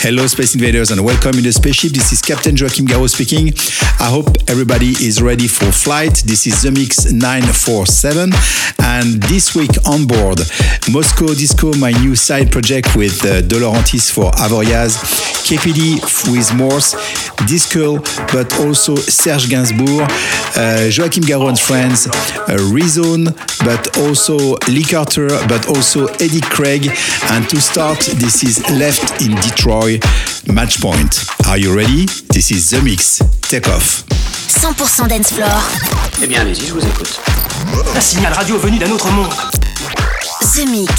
Hello, Space Invaders, and welcome in the spaceship. This is Captain Joachim Garraud speaking. I hope everybody is ready for flight. This is The Mix 947, and this week on board, Moskow Diskow, my new side project with uh, De Laurentiis for Avoriaz, KPD with Morse, Diskull, but also Serge Gainsbourg, uh, Joachim Garraud and friends, uh, Rezone, but also Lee Carter, but also Eddie Craig. And to start, this is Left in Detroit. Match Point. Are you ready? This is The Mix. Take off. 100% dance floor. Eh bien, allez-y, je vous écoute. Un signal radio venu d'un autre monde. The Mix.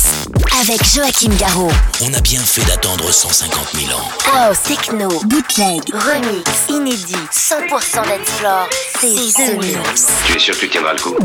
Avec Joachim Garraud. On a bien fait d'attendre 150 000 ans. House, techno, bootleg, remix, inédit, 100% dance floor. C'est The Mix. Tu es sûr que tu tiendras le coup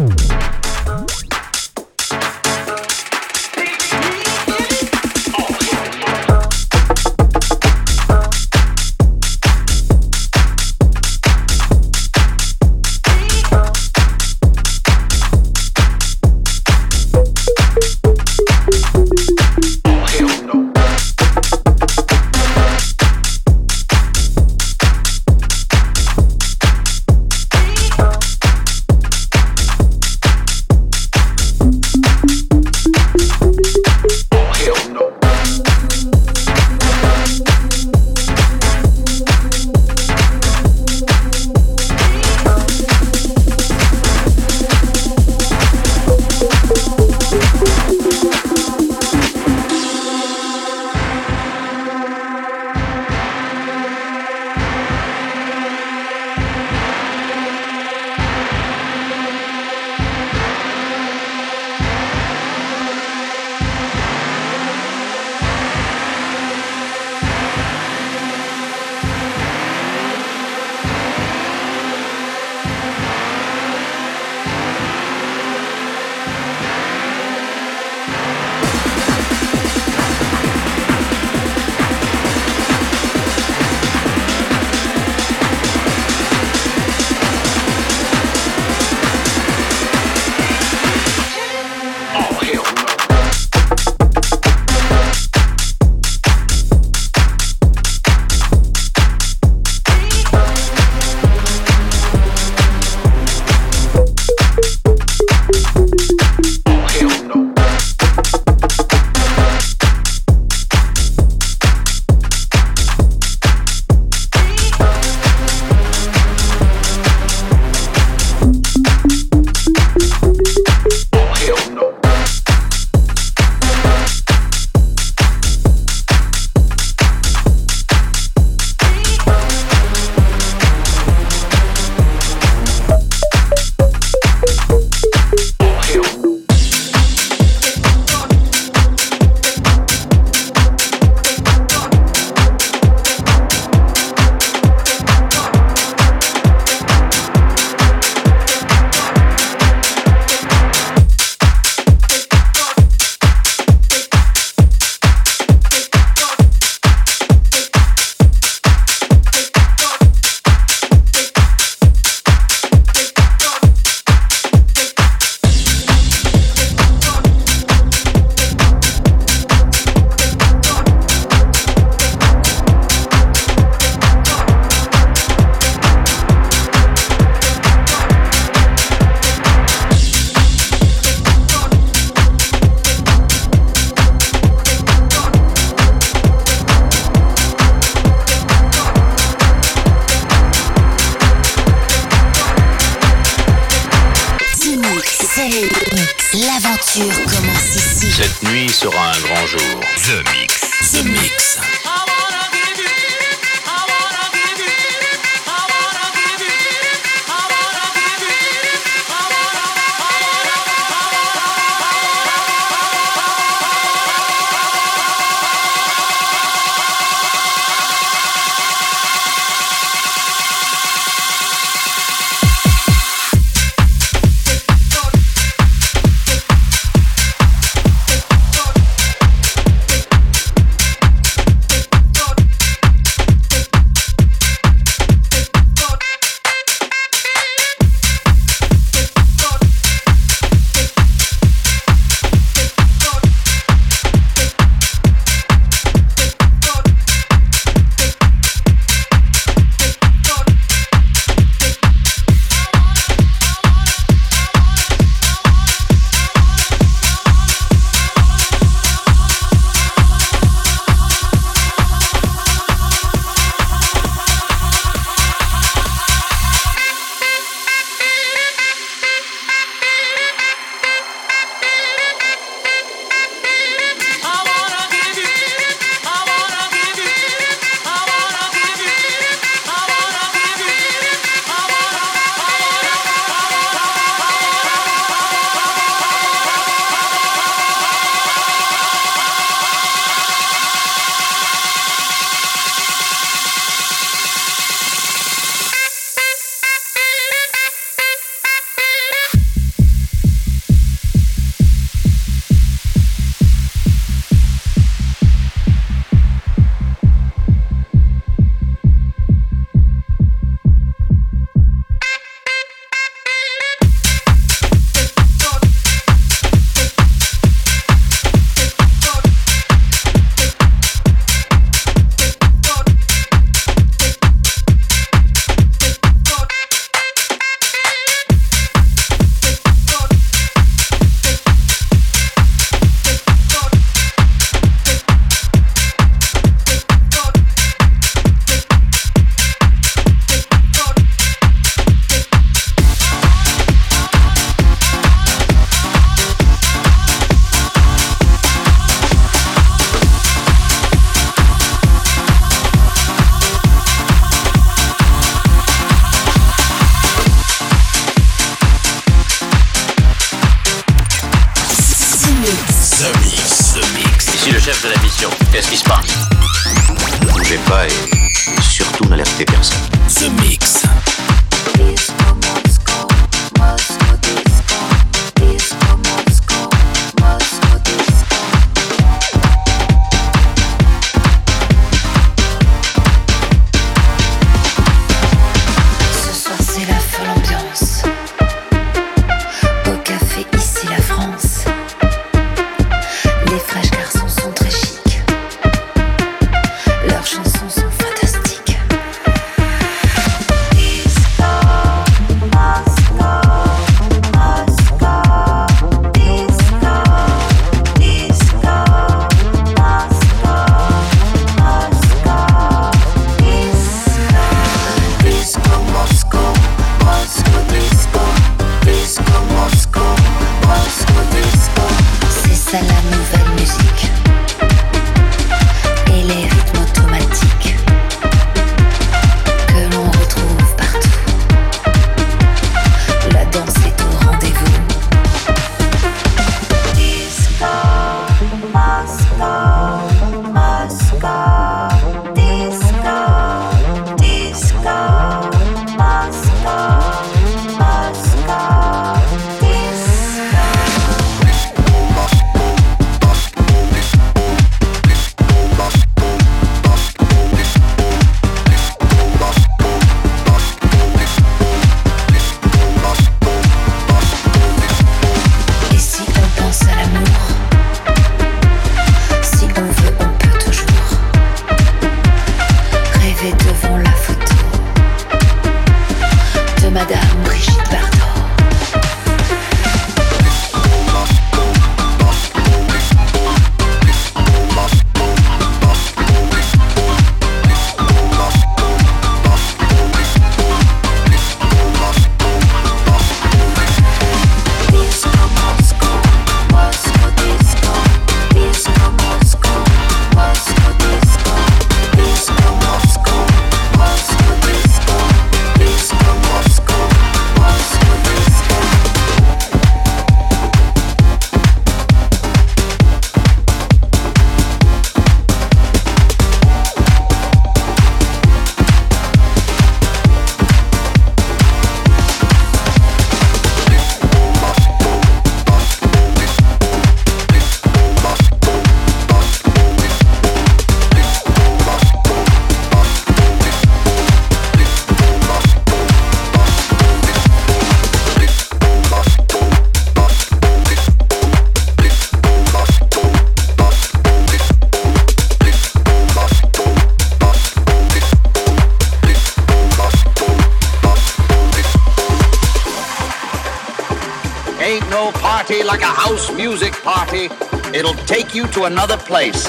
you to another place.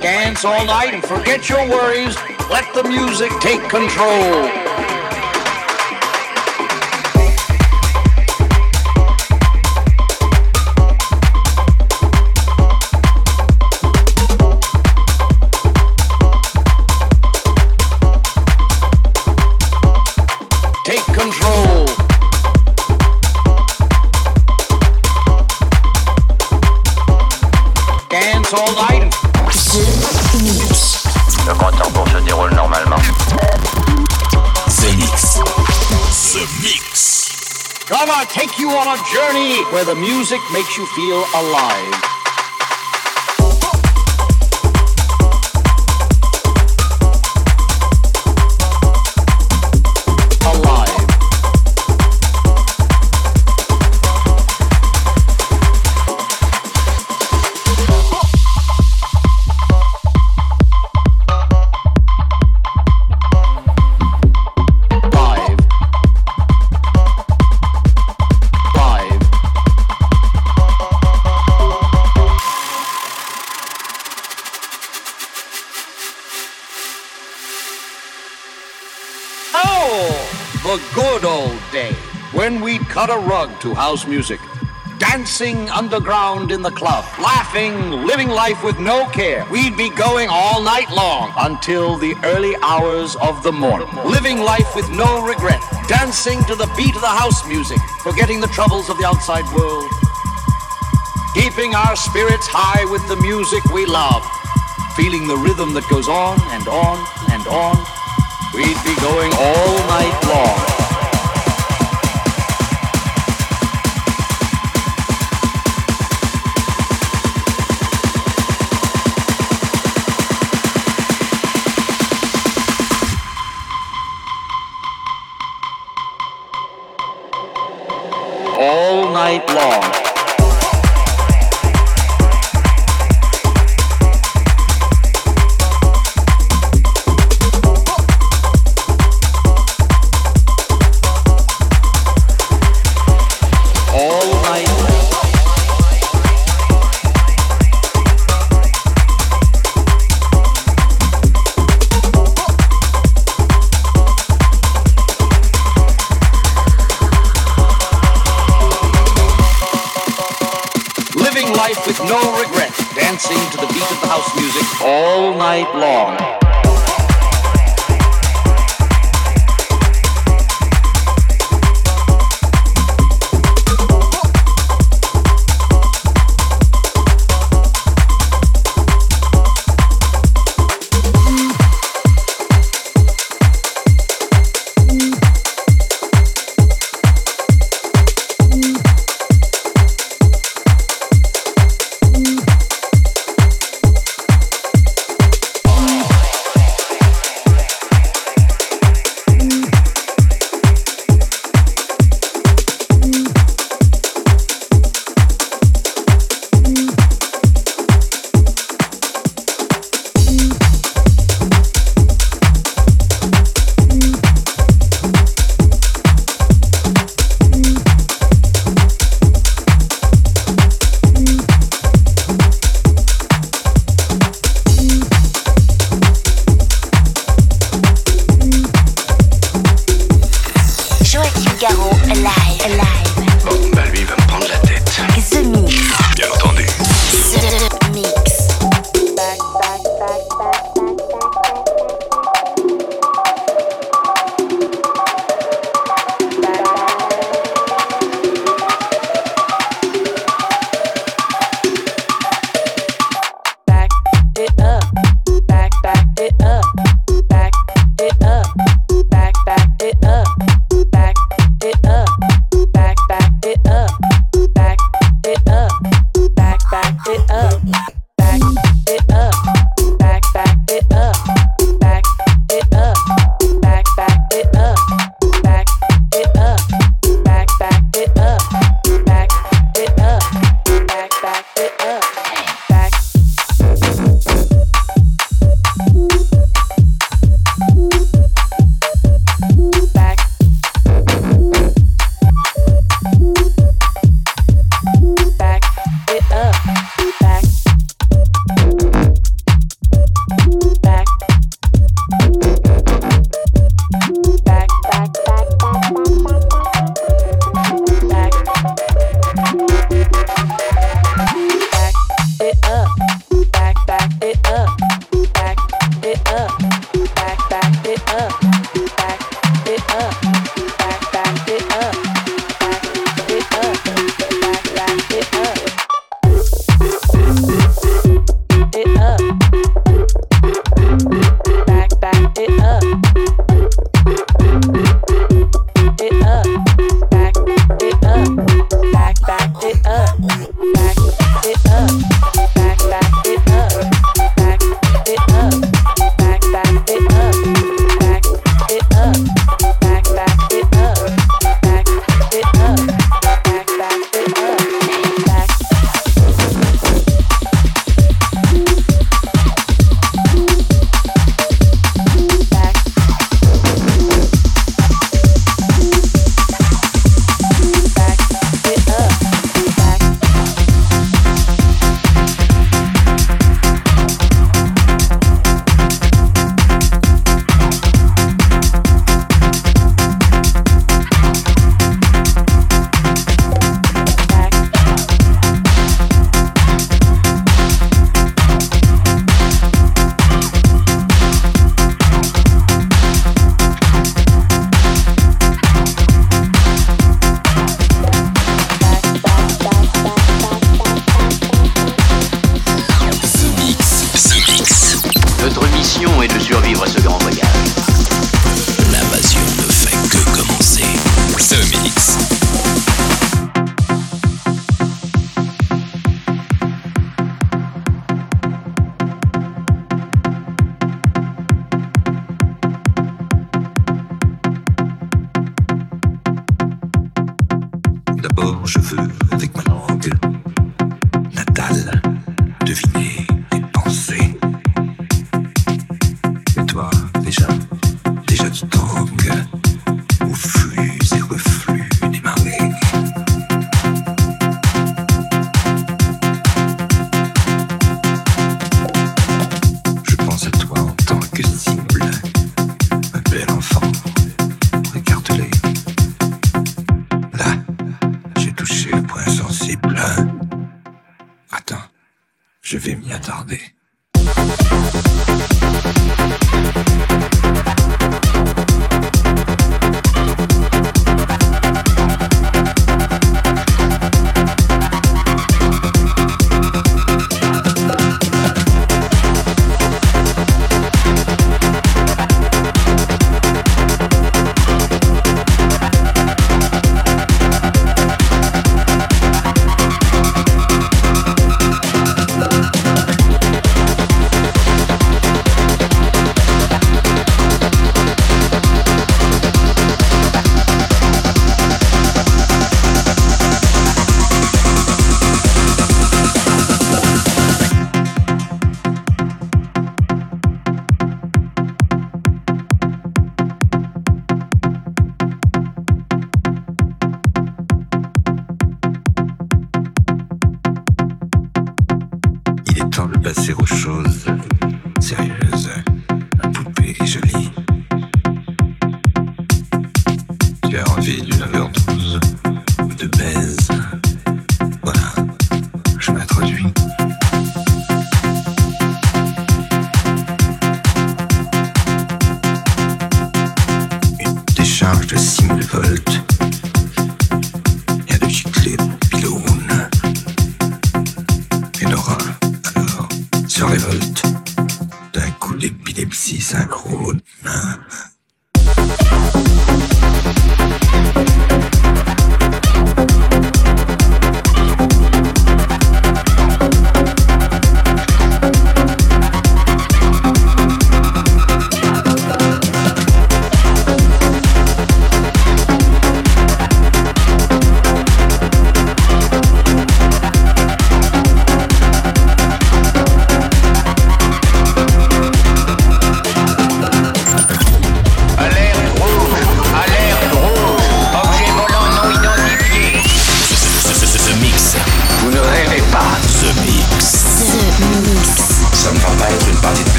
Dance all night and forget your worries. Let the music take control. Where the music makes you feel alive. To house music, dancing underground in the club, laughing, living life with no care. We'd be going all night long until the early hours of the morning, living life with no regret, dancing to the beat of the house music, forgetting the troubles of the outside world, keeping our spirits high with the music we love, feeling the rhythm that goes on and on and on. We'd be going all night long. All night long.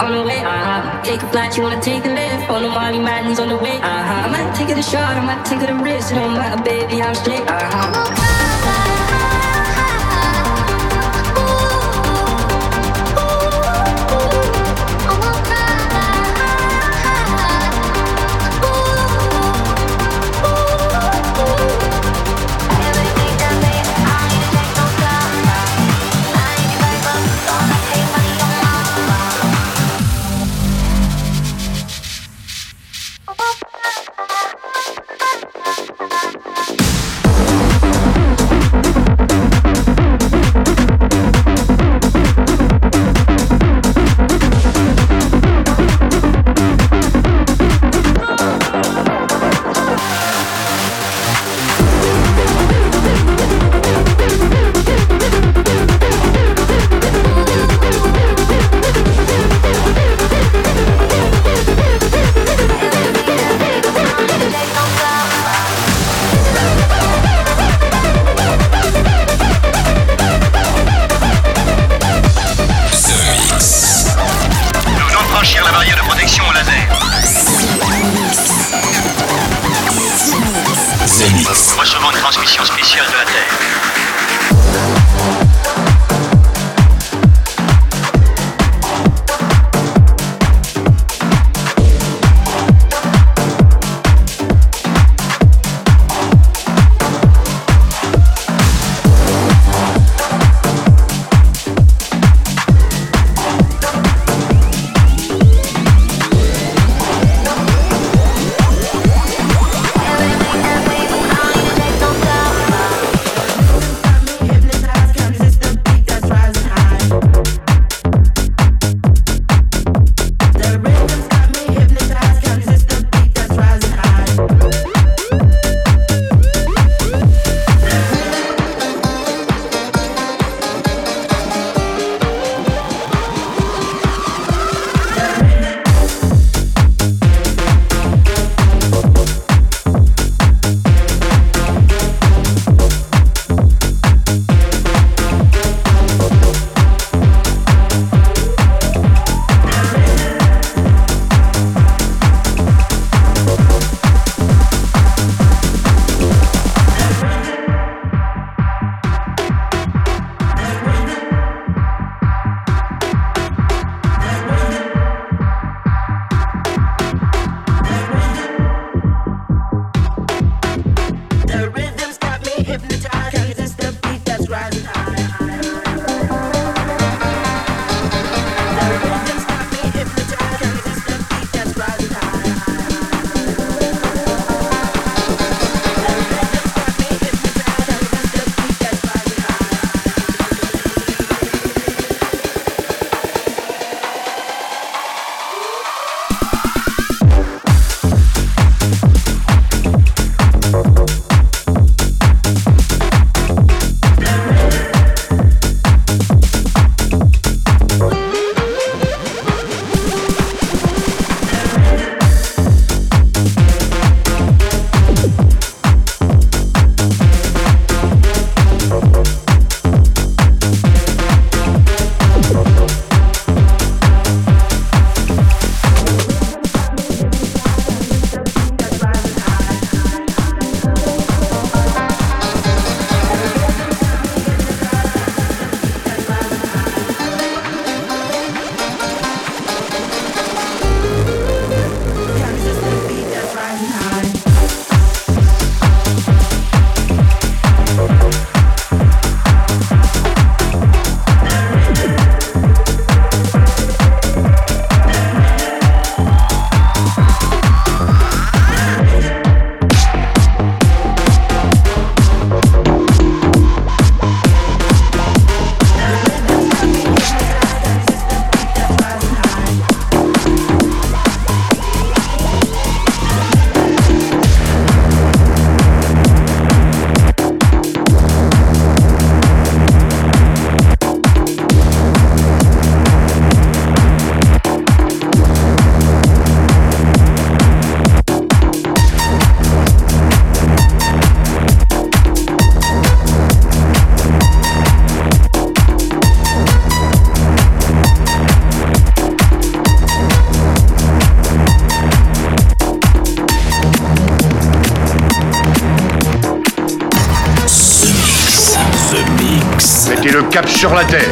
On the way, uh-huh. Uh-huh. take a flight, you wanna take a lift. On the Molly man, he's on the way. Uh huh. I might take it a shot, I might take it a risk. It don't matter, baby, I'm straight. Uh sur la Terre.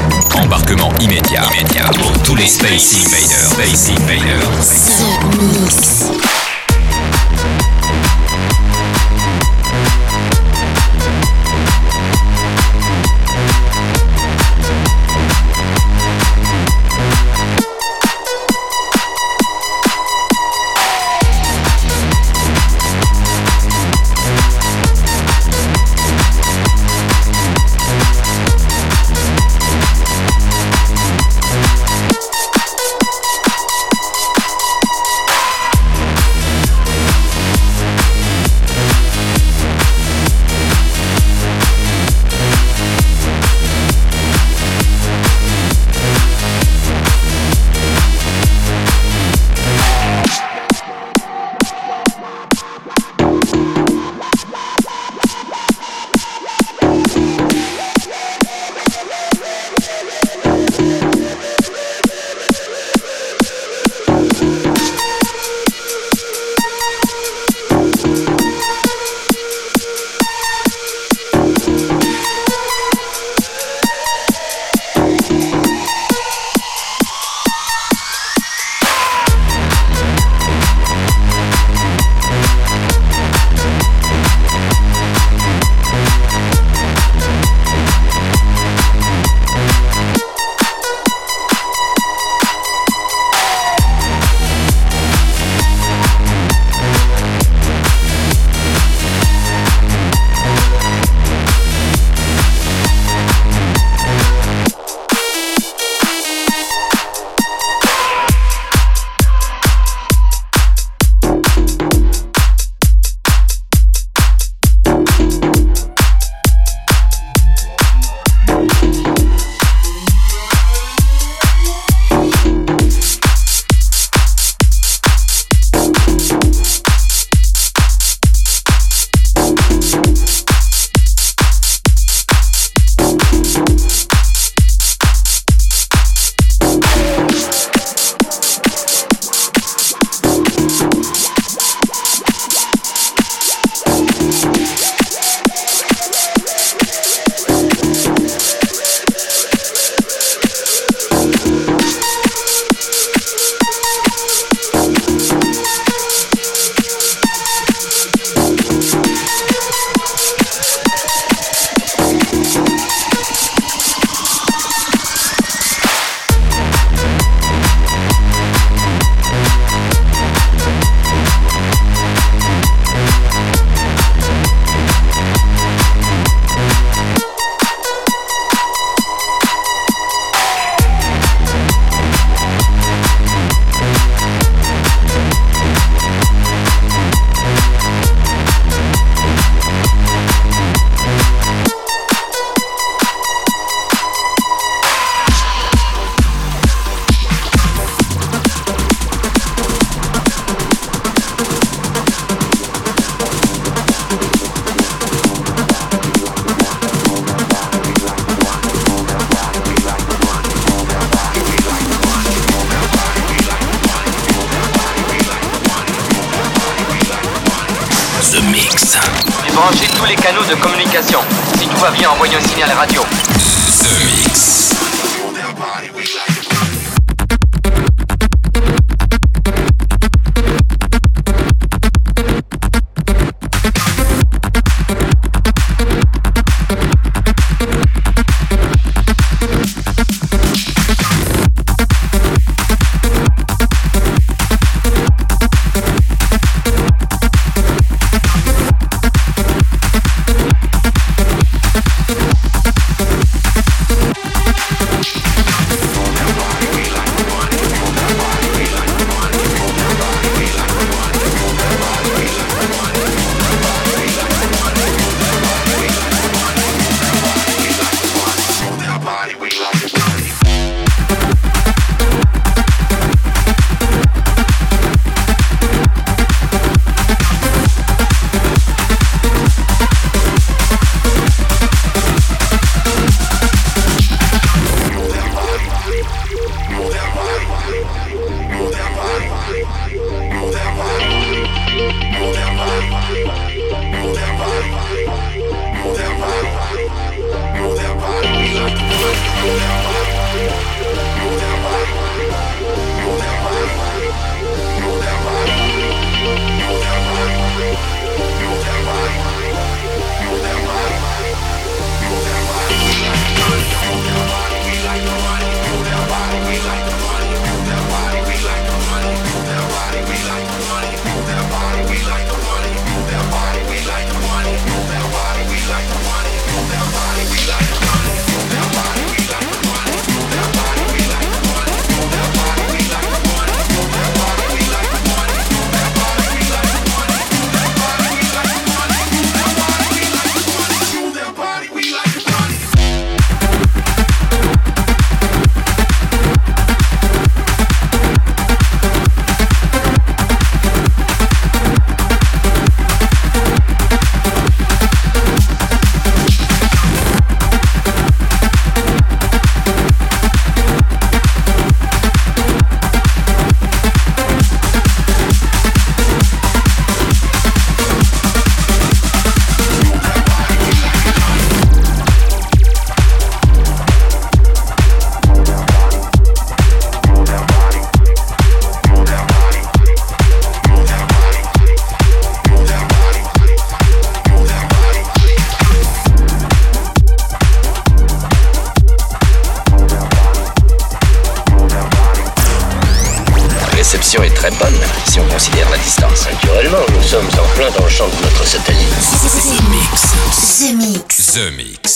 The Mix.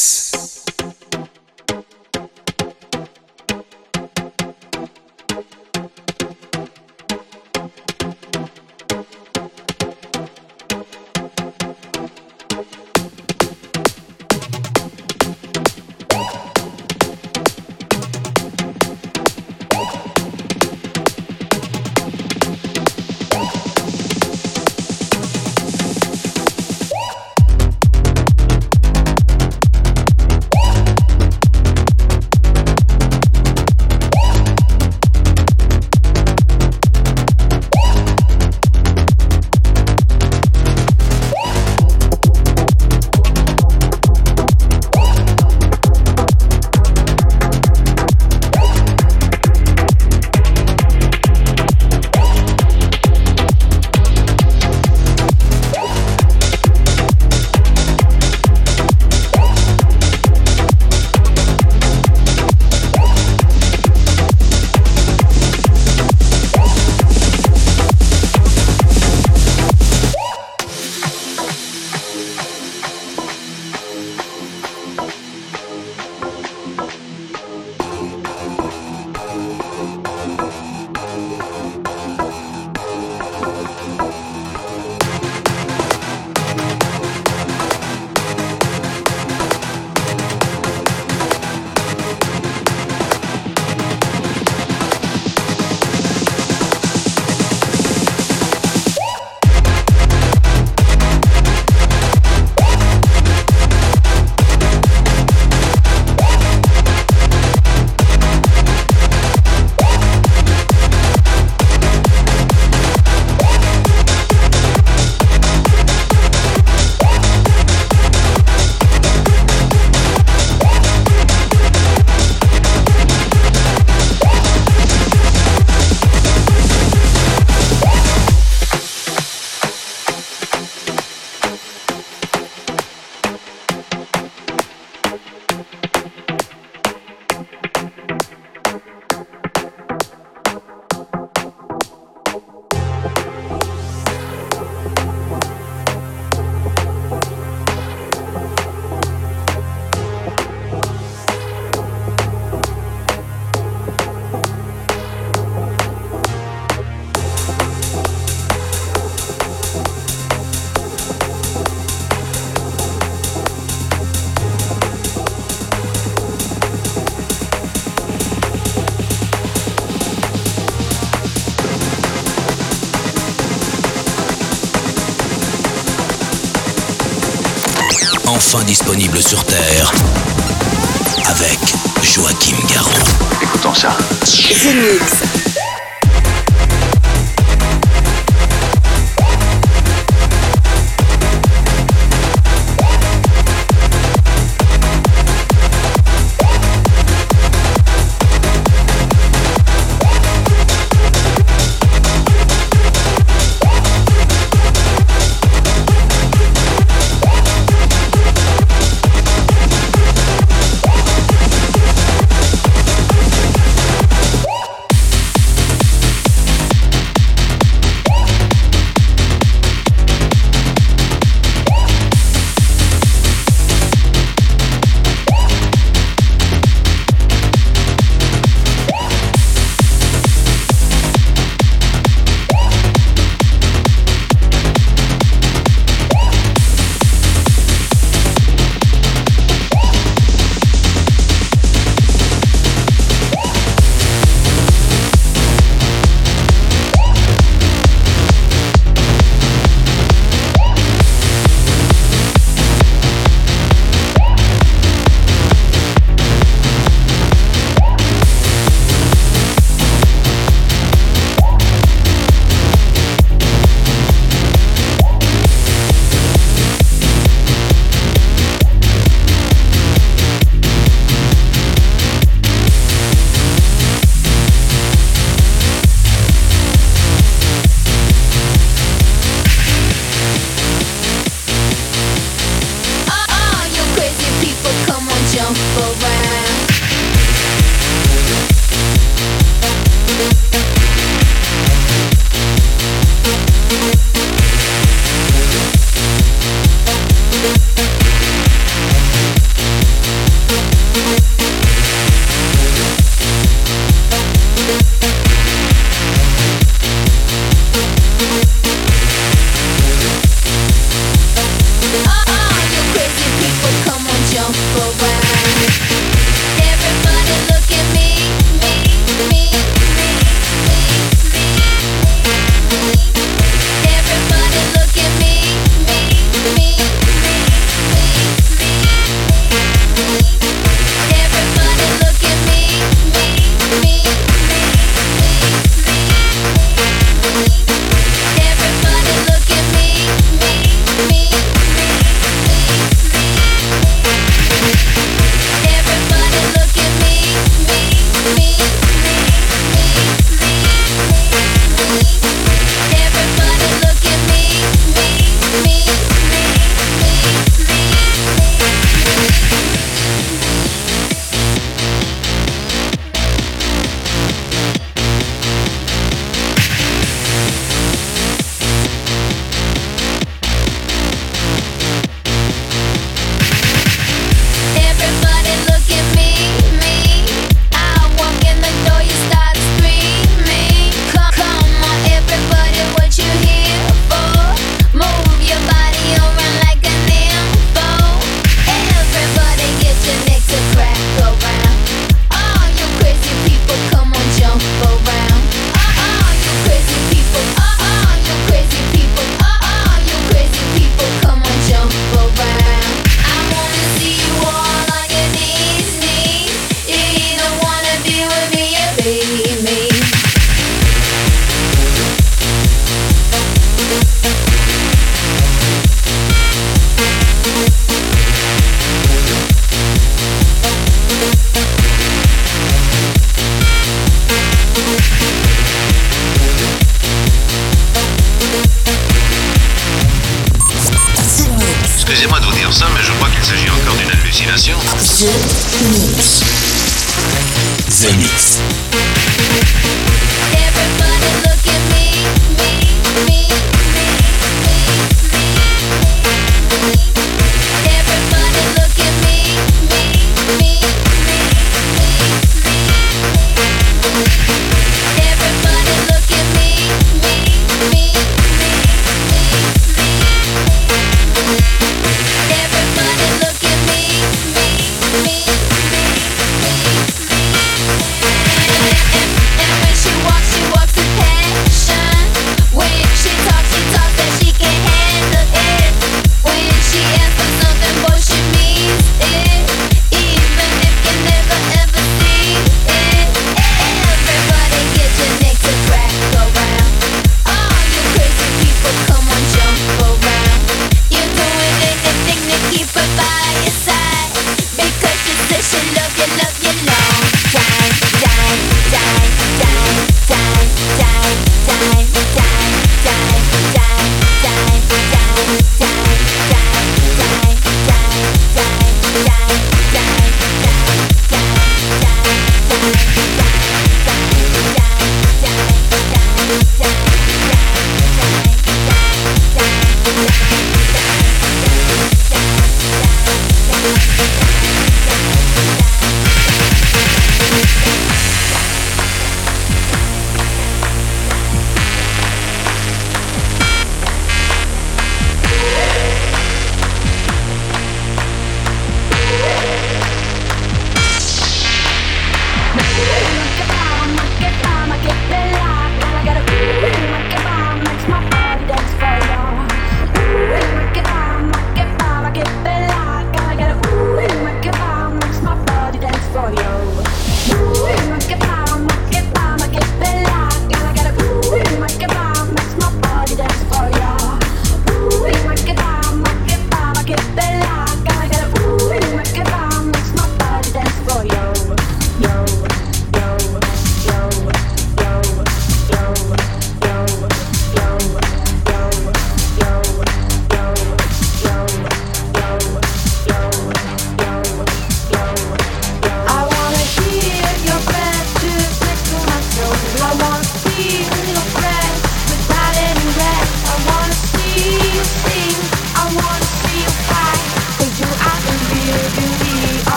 Enfin disponible sur Terre avec Joachim Garraud. Écoutons ça. The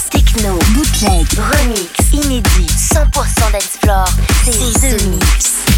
techno, bootleg, remix, inédit, 100% d'explore. C'est The Mix.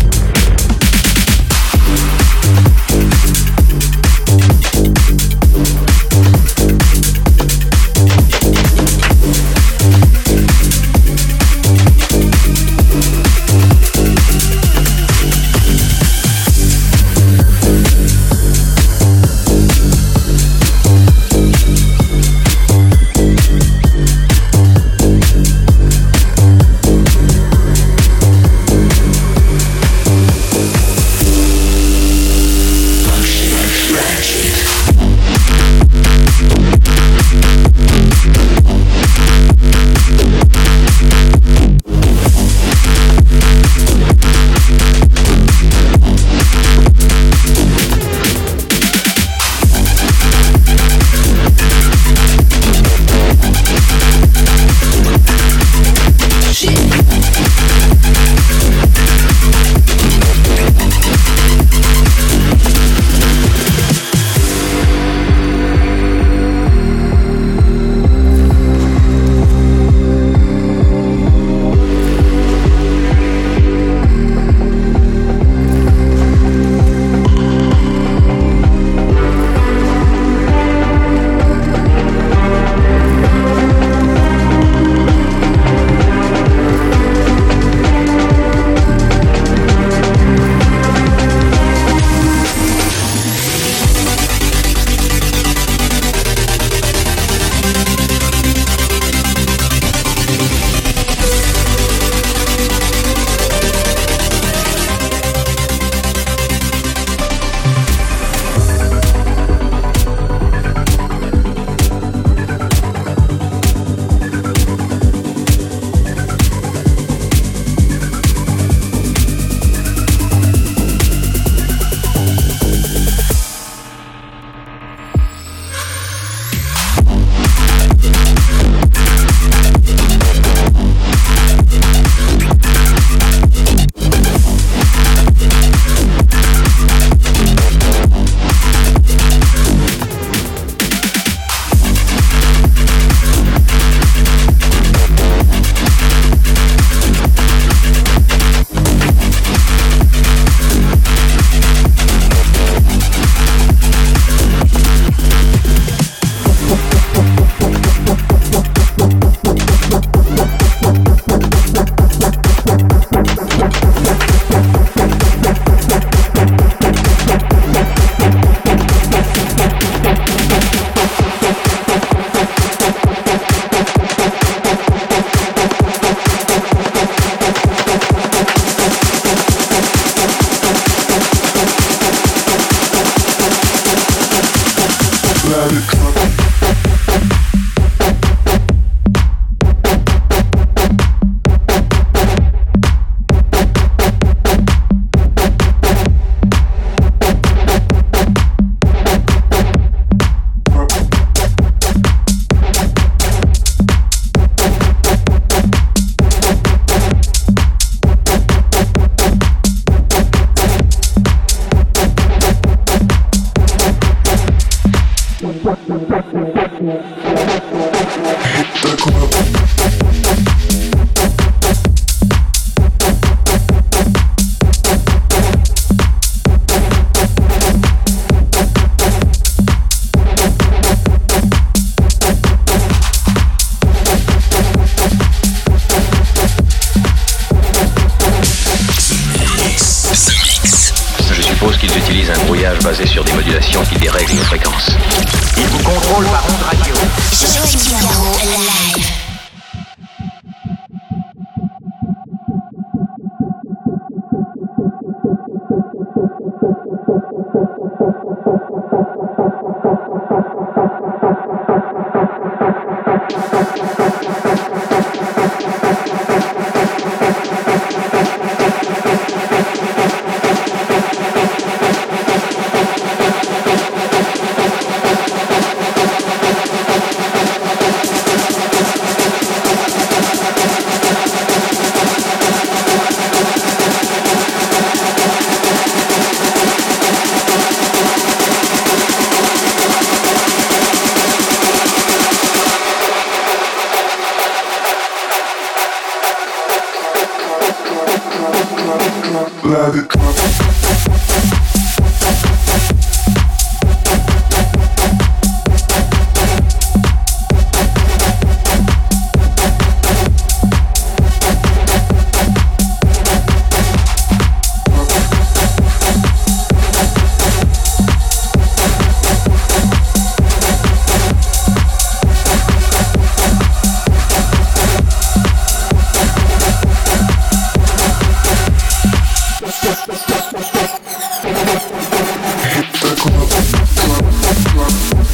Такую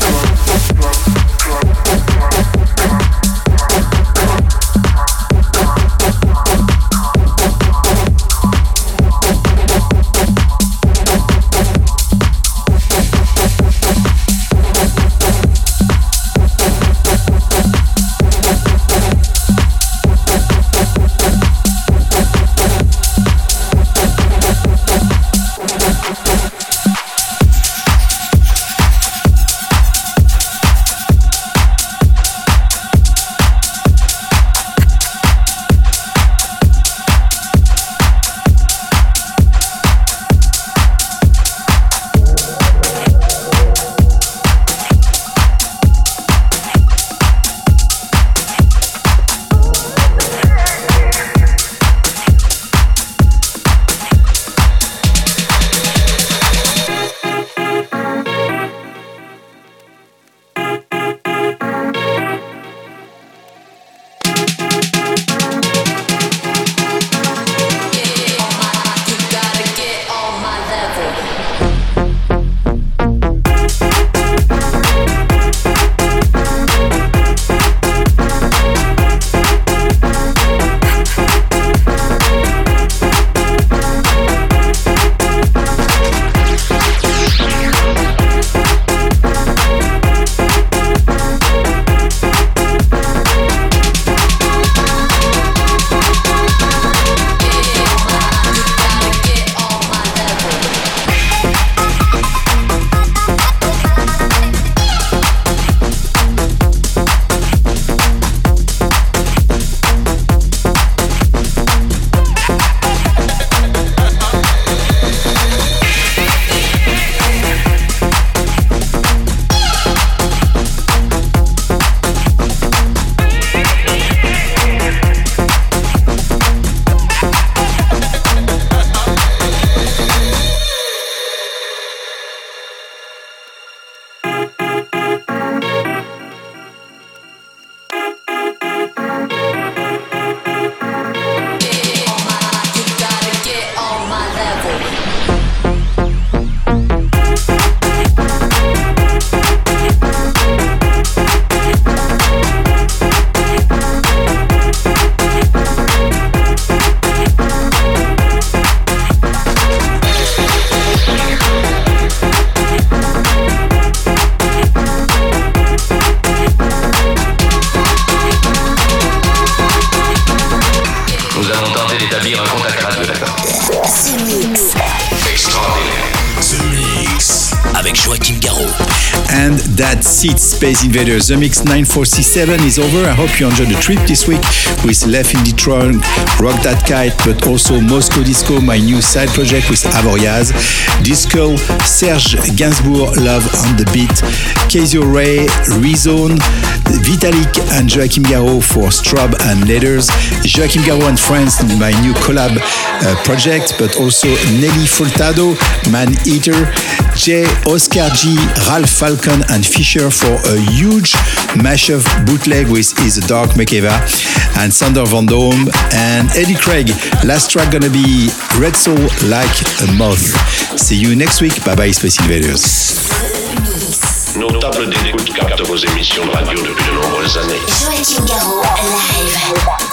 And Space Invaders. The Mix 9467 is over. I hope you enjoyed the trip this week with Left in Detroit, Rock Da Cat, but also Moskow Diskow, my new side project with Avoriaz, Diskull, Serge Gainsbourg, Love on the Beat, cassö RAYE, Rezone, Vitalic and Joachim Garraud for Strobe and Letters, Joachim Garraud and Friends, my new collab uh, project, but also Nelly Furtado, Maneater, J, Oscar G, Ralph Falcon, and Fisher for a huge mashup bootleg with Is a Dark Makeba and Sander van Doorn and Eddie Craig. Last track gonna be Redsole Like a Moth. See you next week. Bye bye, Space Invaders. Nos tables d'écoute captent vos émissions de radio depuis de nombreuses années. Joachim Garraud, live.